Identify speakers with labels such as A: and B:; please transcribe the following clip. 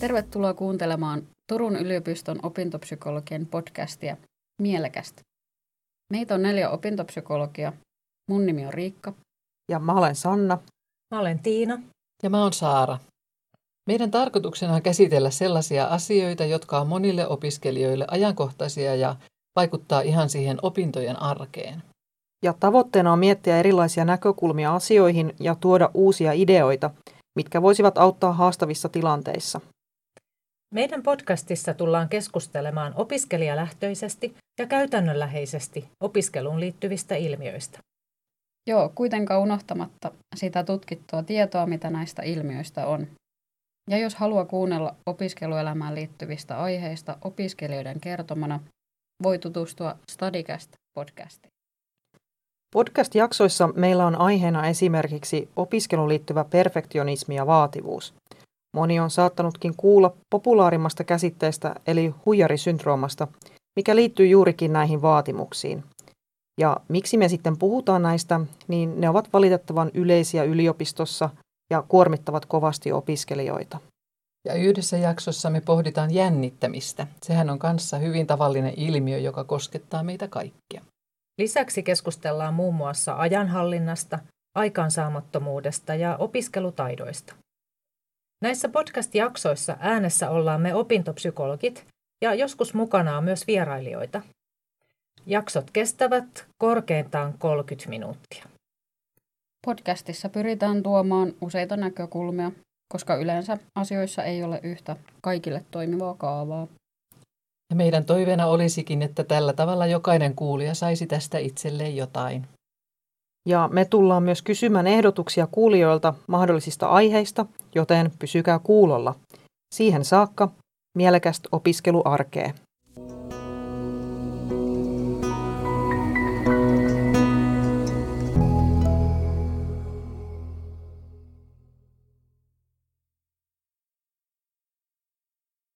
A: Tervetuloa kuuntelemaan Turun yliopiston opintopsykologian podcastia Mielekästä. Meitä on neljä opintopsykologia. Mun nimi on Riikka.
B: Ja mä olen Sanna.
C: Mä olen Tiina.
D: Ja mä oon Saara. Meidän tarkoituksena on käsitellä sellaisia asioita, jotka on monille opiskelijoille ajankohtaisia ja vaikuttaa ihan siihen opintojen arkeen.
B: Ja tavoitteena on miettiä erilaisia näkökulmia asioihin ja tuoda uusia ideoita, mitkä voisivat auttaa haastavissa tilanteissa.
C: Meidän podcastissa tullaan keskustelemaan opiskelijalähtöisesti ja käytännönläheisesti opiskeluun liittyvistä ilmiöistä.
A: Joo, kuitenkaan unohtamatta sitä tutkittua tietoa, mitä näistä ilmiöistä on. Ja jos haluaa kuunnella opiskeluelämään liittyvistä aiheista opiskelijoiden kertomana, voi tutustua Stadicast podcastiin.
B: Podcast-jaksoissa meillä on aiheena esimerkiksi opiskeluun liittyvä perfektionismi ja vaativuus. Moni on saattanutkin kuulla populaarimmasta käsitteestä eli huijarisyndroomasta, mikä liittyy juurikin näihin vaatimuksiin. Ja miksi me sitten puhutaan näistä, niin ne ovat valitettavan yleisiä yliopistossa ja kuormittavat kovasti opiskelijoita.
D: Ja yhdessä jaksossa me pohditaan jännittämistä. Sehän on kanssa hyvin tavallinen ilmiö, joka koskettaa meitä kaikkia.
C: Lisäksi keskustellaan muun muassa ajanhallinnasta, aikaansaamattomuudesta ja opiskelutaidoista. Näissä podcast-jaksoissa äänessä ollaan me opintopsykologit ja joskus mukana on myös vierailijoita. Jaksot kestävät korkeintaan 30 minuuttia.
A: Podcastissa pyritään tuomaan useita näkökulmia, koska yleensä asioissa ei ole yhtä kaikille toimivaa kaavaa.
D: Ja meidän toiveena olisikin, että tällä tavalla jokainen kuulija saisi tästä itselleen jotain.
B: Ja me tullaan myös kysymään ehdotuksia kuulijoilta mahdollisista aiheista, joten pysykää kuulolla. Siihen saakka mielekästä opiskeluarkea.